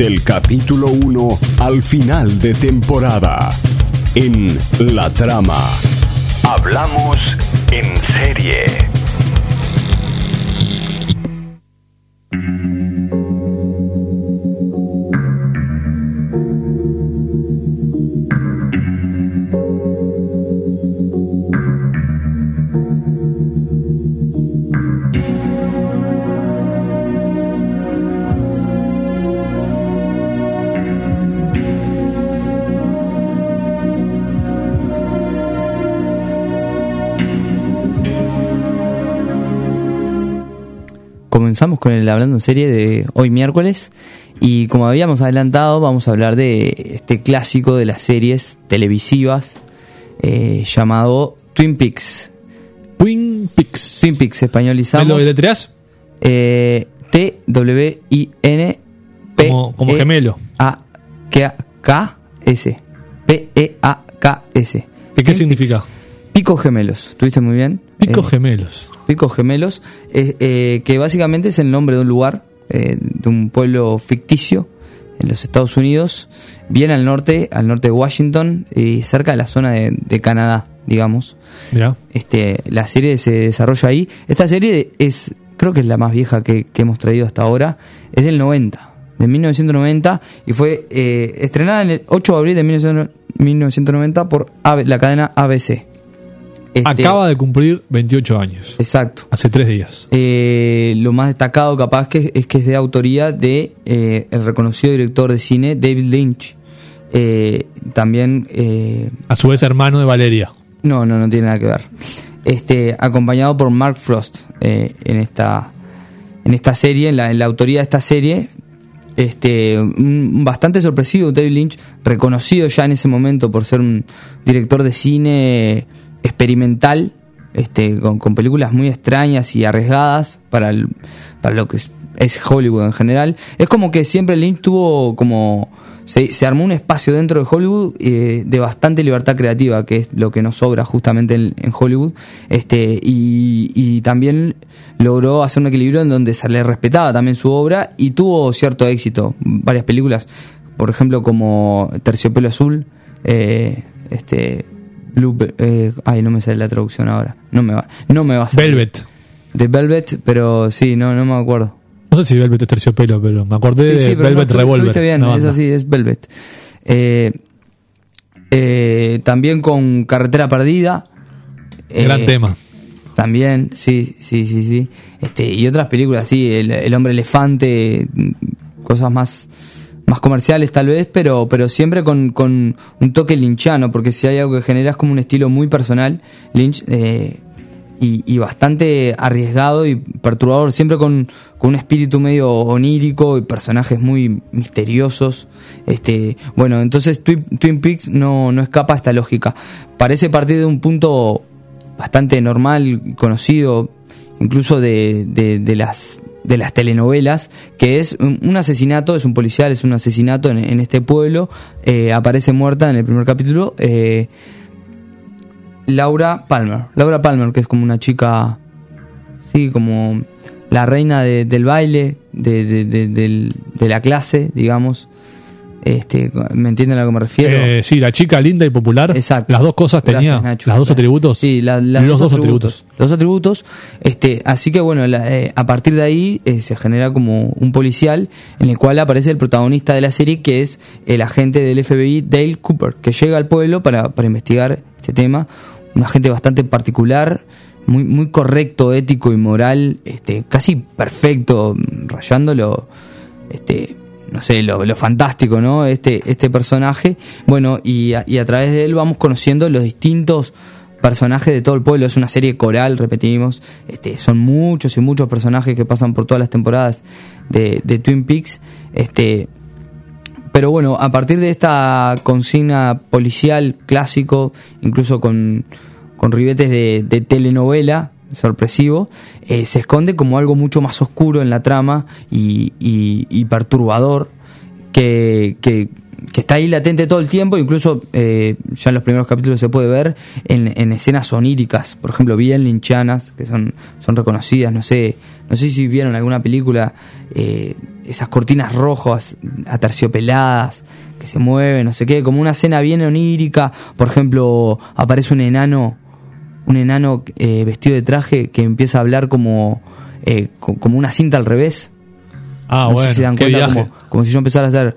del capítulo 1 al final de temporada. En La Trama. Hablamos en serie. Con el Hablando en Serie de hoy miércoles y como habíamos adelantado vamos a hablar de este clásico de las series televisivas eh, llamado Twin Peaks. Twin Peaks. Twin Peaks españolizamos. ¿Me lo deletreás? Eh, T-W-I-N P Como, como E gemelo. A K S P-E-A-K-S. ¿Qué, qué Twin significa? Peaks. Picos gemelos, ¿tuviste muy bien? Picos Eh, gemelos. Picos Gemelos, eh, eh, que básicamente es el nombre de un lugar, eh, de un pueblo ficticio en los Estados Unidos, bien al norte, al norte de Washington y cerca de la zona de, de Canadá, digamos. Mirá. Este, la serie se desarrolla ahí. Esta serie es, creo que es la más vieja que, que hemos traído hasta ahora, es del 90, de 1990, y fue eh, estrenada en el 8 de abril de 1990 1990 por la cadena ABC. Este, Acaba de cumplir 28 años. Exacto. Hace tres días. Eh, lo más destacado capaz que es que es de autoría de eh, el reconocido director de cine David Lynch. Eh, también eh, A su vez, hermano de Valeria. no, no, no tiene nada que ver. Este, acompañado por Mark Frost eh, en esta en esta serie, en la, en la autoría de esta serie. Este, bastante sorpresivo David Lynch, reconocido ya en ese momento por ser un director de cine experimental, este, con, películas muy extrañas y arriesgadas para, el- para lo que es, Hollywood en general. Es como que siempre Lynch tuvo como... Se, se armó un espacio dentro de Hollywood eh, de bastante libertad creativa, que es lo que nos sobra justamente en, en Hollywood. Este, y, y también logró hacer un equilibrio en donde se le respetaba también su obra y tuvo cierto éxito. Varias películas, por ejemplo, como Terciopelo Azul, eh, este, Blue, eh, ay, no me sale la traducción ahora. No me va, no me va a salir. Velvet. De Velvet, pero sí, no, no me acuerdo. No sé si Velvet es terciopelo, pero me acordé Sí, de sí, pero Velvet no, Revolver. bien, es así, es Velvet. Eh, eh, también con Carretera Perdida. eh, Gran tema. También, sí, sí, sí, sí. Este, y otras películas, sí, El, El Hombre Elefante, mm, cosas más, más comerciales tal vez, pero, pero siempre con, con un toque linchano, porque si hay algo que genera es como un estilo muy personal, Lynch, eh, y, bastante arriesgado y perturbador, siempre con, con un espíritu medio onírico y personajes muy misteriosos. Este, bueno, entonces Twin, Twin Peaks no, no escapa a esta lógica. Parece partir de un punto bastante normal conocido, incluso de, de, de las de las telenovelas, que es un, asesinato, es un policial, es un asesinato en, este pueblo, eh, aparece muerta en el primer capítulo, eh, Laura Palmer. Laura Palmer, que es como una chica, sí, como la reina de- del baile, de, de, de la clase, digamos. Este, ¿Me entienden a lo que me refiero? Eh, sí, la chica linda y popular. Exacto. Las dos cosas tenía. Gracias, Nacho. las dos atributos. Sí, la- los dos atributos. Los dos atributos. Este, así que bueno, la- eh, a partir de ahí eh, se genera como un policial en el cual aparece el protagonista de la serie, que es el agente del FBI, Dale Cooper, que llega al pueblo para, para investigar este tema. Un agente bastante particular, muy, muy correcto, ético y moral, este, casi perfecto, rayándolo. Este, no sé, lo, lo fantástico, ¿no? Este, este personaje. Bueno, y a, y a través de él vamos conociendo los distintos personajes de todo el pueblo. Es una serie coral, repetimos. Este, son muchos y muchos personajes que pasan por todas las temporadas de, Twin Peaks. Este, pero bueno, a partir de esta consigna policial clásico, incluso con, con ribetes de, de telenovela, sorpresivo, eh, se esconde como algo mucho más oscuro en la trama y, perturbador, que, que- está ahí latente todo el tiempo, incluso eh, ya en los primeros capítulos se puede ver en, en escenas oníricas, por ejemplo, bien linchanas, que son, son reconocidas, no sé, no sé si vieron alguna película, eh, esas cortinas rojas aterciopeladas que se mueven, no sé qué, como una escena bien onírica. Por ejemplo, aparece un enano, un enano eh, vestido de traje que empieza a hablar como, eh, co- como una cinta al revés. Ah, no bueno. sé si se dan cuenta, como, como si yo empezara a hacer.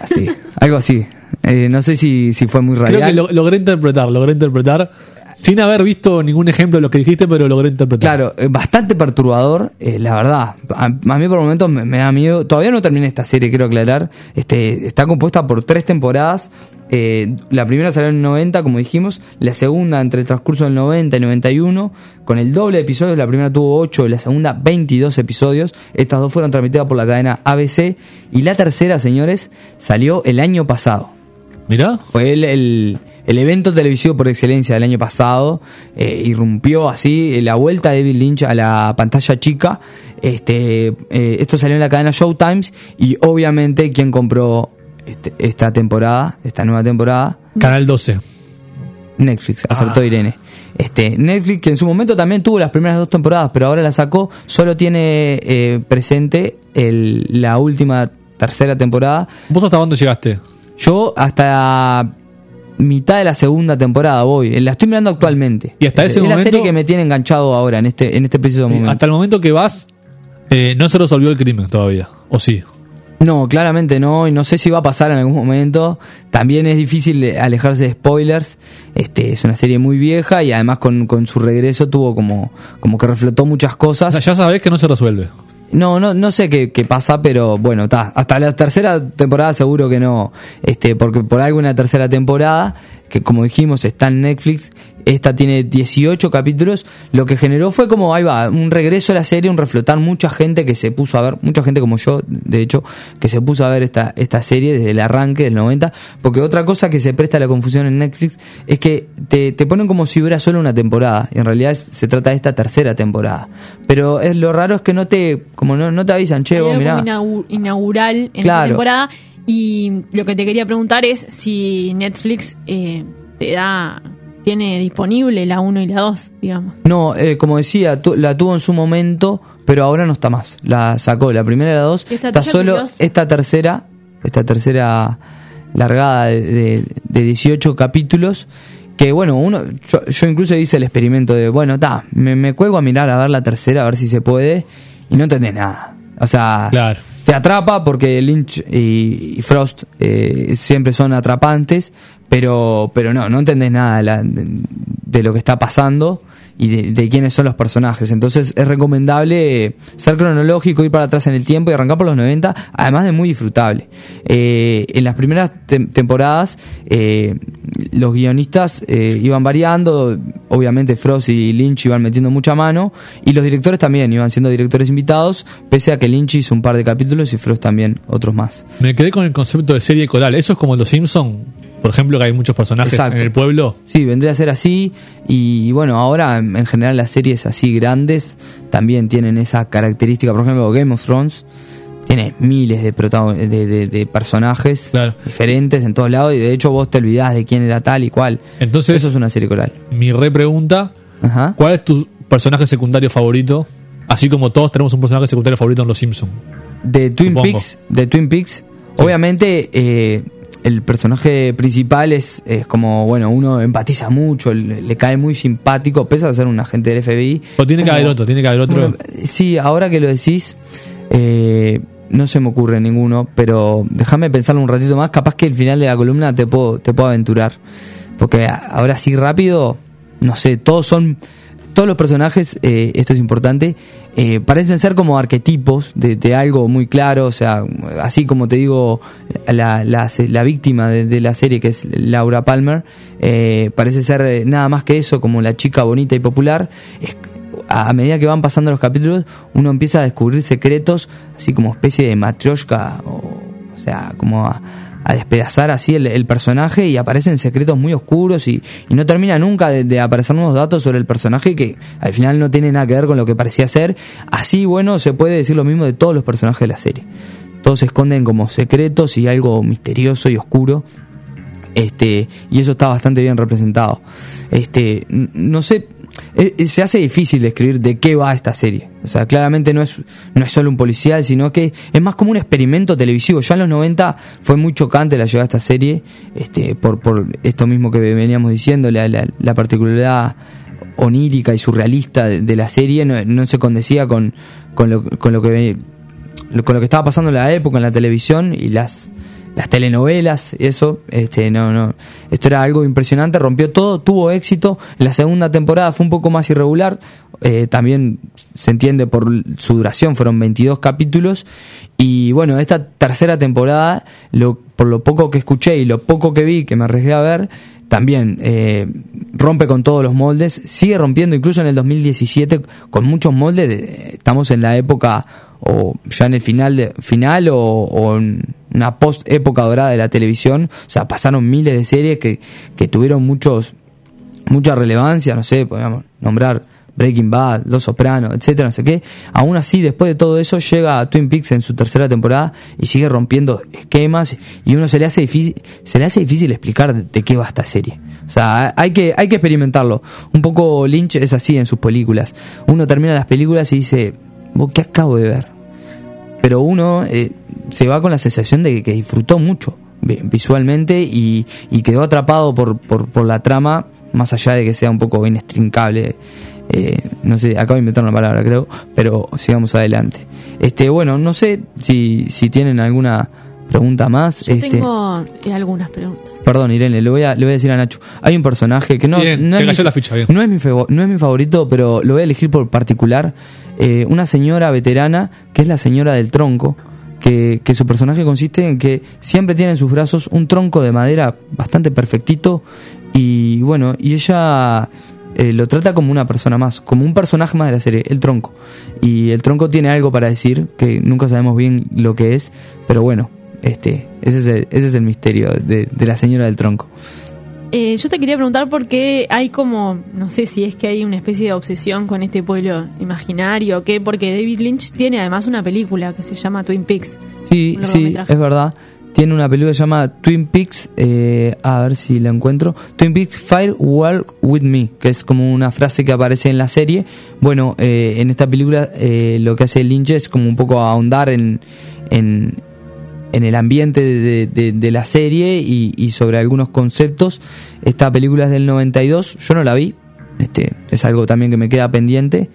Así, algo así. Eh, no sé si, si fue muy radial. Creo que lo- logré interpretar, logré interpretar. Sin haber visto ningún ejemplo de lo que dijiste, pero logré interpretar. Claro, eh, bastante perturbador, eh, la verdad. A, a mí por momentos me, me da miedo. Todavía no terminé esta serie, quiero aclarar. Este, está compuesta por tres temporadas. Eh, la primera salió en el 90, como dijimos. La segunda entre el transcurso del 90 y 91, con el doble de episodios. La primera tuvo 8 y la segunda 22 episodios. Estas dos fueron transmitidas por la cadena ABC. Y la tercera, señores, salió el año pasado. Mirá. Fue el, el- el evento televisivo por excelencia del año pasado. eh, irrumpió así eh, la vuelta de David Lynch a la pantalla chica. Este, eh, esto salió en la cadena Showtimes y obviamente quien compró este- esta temporada, esta nueva temporada, Canal 12. Netflix, acertó Ah. Irene. Este, Netflix, que en su momento también tuvo las primeras dos temporadas, pero ahora la sacó, solo tiene eh, presente el- la última tercera temporada ¿Vos hasta dónde llegaste? yo hasta mitad de la segunda temporada voy. La estoy mirando actualmente. Y hasta es, ese es la momento- serie que me tiene enganchado ahora, en este, en este preciso momento. Hasta el momento que vas, eh, no se resolvió el crimen todavía. ¿O sí? No, claramente no, y no sé si va a pasar en algún momento. También es difícil eh, alejarse de spoilers. Este, es una serie muy vieja y además con, con su regreso tuvo como, como que reflotó muchas O cosas. sea, ya sabés que no se resuelve. No, no, no sé qué, qué pasa, pero bueno, está. Hasta la tercera temporada seguro que no. Este, porque por algo una tercera temporada, que como dijimos está en Netflix, esta tiene 18 capítulos, lo que generó fue como, ahí va, un regreso a la serie, un reflotar mucha gente que se puso a ver, mucha gente como yo, de hecho, que se puso a ver esta, esta serie desde el arranque del 90, porque otra cosa que se presta a la confusión en Netflix es que te, te ponen como si hubiera solo una temporada, y en realidad es- se trata de esta tercera temporada. Pero es lo raro es que no te, como no, no te avisan, che, Hay vos algo mirá. inaugural en Claro. la temporada. Y lo que te quería preguntar es si Netflix eh, te da, tiene disponible la 1 y la 2, digamos. No, eh, como decía, tu- la tuvo en su momento, pero ahora no está más. La sacó, la primera y la dos. Qué Está estrategia solo esta tercera, esta tercera largada de, de, de 18 capítulos. Que bueno, uno, yo, yo incluso hice el experimento de, bueno, está, me, me cuelgo a mirar a ver la tercera, a ver si se puede, y no entendés nada. O sea, Claro. te atrapa porque Lynch y, y Frost eh, siempre son atrapantes, pero, pero no, no entendés nada de, la- de- lo que está pasando y de, quiénes son los personajes. Entonces es recomendable ser cronológico, ir para atrás en el tiempo y arrancar por los 90, además de muy disfrutable. Eh, en las primeras tem- temporadas eh, los guionistas eh, iban variando, obviamente Frost y Lynch iban metiendo mucha mano y los directores también iban siendo directores invitados, pese a que Lynch hizo un par de capítulos y Frost también otros más. Me quedé con el concepto de serie coral. Eso es como Los Simpson, por ejemplo, que hay muchos personajes Exacto. en el pueblo. Sí, vendría a ser así y bueno, ahora en en general las series así grandes también tienen esa característica, por ejemplo Game of Thrones tiene miles de, protagon- de, de- de personajes Claro. diferentes en todos lados y de hecho vos te olvidás de quién era tal y cual. Entonces- Eso es una serie coral. Mi repregunta, Ajá. ¿cuál es tu personaje secundario favorito? Así como todos tenemos un personaje secundario favorito en Los Simpson. de Twin. Peaks, de Twin Peaks, obviamente eh, el personaje principal es, es como, bueno, uno empatiza mucho, le, le cae muy simpático, pese a ser un agente del FBI. O tiene que haber otro, tiene que haber otro. Bueno, sí, ahora que lo decís, eh, no se me ocurre ninguno, pero déjame pensarlo un ratito más, capaz que el final de la columna te puedo, te puedo aventurar. Porque ahora sí rápido, no sé, todos son, todos los personajes, eh, esto es importante, eh, parecen ser como arquetipos de, algo muy claro, o sea, así como te digo, la, la, la víctima de, la serie, que es Laura Palmer, eh, parece ser eh, nada más que eso, como la chica bonita y popular. A medida que van pasando los capítulos, uno empieza a descubrir secretos, así como especie de matrioshka, o, o sea, como a, a despedazar así el, personaje y aparecen secretos muy oscuros y, y no termina nunca de, aparecer nuevos datos sobre el personaje que al final no tiene nada que ver con lo que parecía ser. Así, bueno, se puede decir lo mismo de todos los personajes de la serie. Todos se esconden como secretos y algo misterioso y oscuro este y eso está bastante bien representado este no sé eh, eh, se hace difícil describir de qué va esta serie. O sea, claramente no es, no es solo un policial, sino que es más como un experimento televisivo. Ya en los 90 fue muy chocante la llegada de esta serie, este, por, por esto mismo que veníamos diciendo, la, la, la particularidad onírica y surrealista de, de la serie no, no, se condecía con, con, lo, con lo que con lo que estaba pasando en la época en la televisión y las las telenovelas, eso, este, no, no, esto era algo impresionante, rompió todo, tuvo éxito, la segunda temporada fue un poco más irregular, eh, también se entiende por su duración, fueron 22 capítulos, y bueno, esta tercera temporada, lo, por lo poco que escuché y lo poco que vi, que me arriesgué a ver, también eh, rompe con todos los moldes, sigue rompiendo incluso en el 2017 con muchos moldes, estamos en la época o ya en el final de, final o, o en una post época dorada de la televisión, o sea, pasaron miles de series que, que tuvieron muchos mucha relevancia, no sé, podríamos nombrar Breaking Bad, Los Sopranos, etcétera, no sé qué. Aún así, después de todo eso, llega Twin Peaks en su tercera temporada y sigue rompiendo esquemas y uno se le hace difícil, se le hace difícil explicar de, de qué va esta serie. O sea, hay que, hay que experimentarlo. Un poco Lynch es así en sus películas. Uno termina las películas y dice, ¿qué acabo de ver? Pero uno eh, se va con la sensación de que, disfrutó mucho visualmente y, quedó atrapado por, por, por, la trama, más allá de que sea un poco inextrincable. Eh, no sé, acabo de inventar una palabra, creo, pero sigamos adelante. Este, bueno, no sé si, si tienen alguna pregunta más. Yo este, tengo eh, algunas preguntas. Perdón, Irene, le voy, a, le voy a decir a Nacho. Hay un personaje que no, Bien, no, es, mi, la ficha, bien. no, es mi no es mi favorito, pero lo voy a elegir por particular. Eh, una señora veterana, que es la señora del tronco, que, que su personaje consiste en que siempre tiene en sus brazos un tronco de madera bastante perfectito y bueno, y ella eh, lo trata como una persona más, como un personaje más de la serie, el tronco. Y el tronco tiene algo para decir, que nunca sabemos bien lo que es, pero bueno, este, ese es el, ese es el misterio de, de la señora del tronco. Eh, yo te quería preguntar por qué hay como, no sé si es que hay una especie de obsesión con este pueblo imaginario o qué, porque David Lynch tiene además una película que se llama Twin Peaks. Sí, sí, es verdad. Tiene una película que se llama Twin Peaks, eh, a ver si la encuentro. Twin Peaks Fire Walk With Me, que es como una frase que aparece en la serie. Bueno, eh, en esta película eh, lo que hace Lynch es como un poco ahondar en, en, en el ambiente de, la serie y, y sobre algunos conceptos. Esta película es del 92, yo no la vi, este, es algo también que me queda pendiente.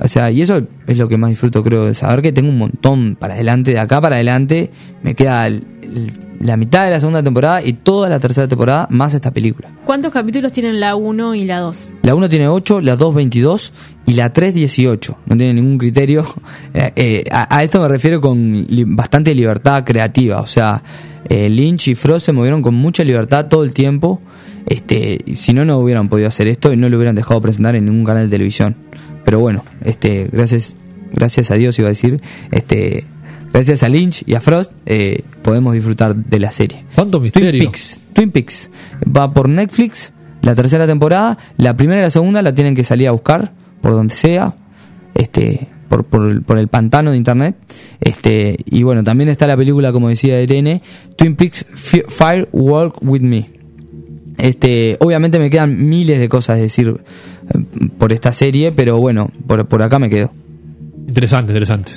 O sea, y eso es lo que más disfruto, creo, de saber que tengo un montón para adelante, de acá para adelante, me queda la mitad de la segunda temporada y toda la tercera temporada más esta película. ¿Cuántos capítulos tienen la 1 y la 2? La 1 tiene 8, la 2 22 y la 3 18. No tiene ningún criterio. Eh, eh, a, a esto me refiero con li- bastante libertad creativa. O sea, eh, Lynch y Frost se movieron con mucha libertad todo el tiempo. Este, si no, no hubieran podido hacer esto y no lo hubieran dejado presentar en ningún canal de televisión. Pero bueno, este, gracias, gracias a Dios iba a decir, este, gracias a Lynch y a Frost eh, podemos disfrutar de la serie. ¿Cuánto Twin? Peaks. Twin Peaks. Va por Netflix, la tercera temporada. La primera y la segunda la tienen que salir a buscar por donde sea. Este. Por, por, el- por el pantano de internet. Este. Y bueno, también está la película, como decía Irene, Twin Peaks Fi- Fire Walk With Me. Este, obviamente me quedan miles de cosas decir eh, por esta serie, pero bueno, por, por acá me quedo. Interesante, interesante.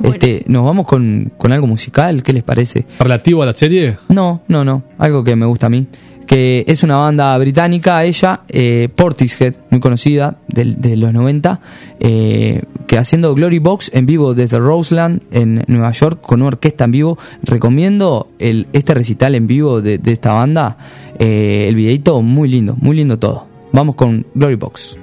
Bueno. Este, nos vamos con, con algo musical, ¿qué les parece? ¿Relativo a la serie? No, no, no. Algo que me gusta a mí. Que es una banda británica, ella, eh, Portishead, muy conocida, del- de, los 90, eh, que haciendo Glory Box en vivo desde Roseland, en Nueva York, con una orquesta en vivo. Recomiendo el, este recital en vivo de, de esta banda. Eh, el videito muy lindo, muy lindo todo. Vamos con Glory Box.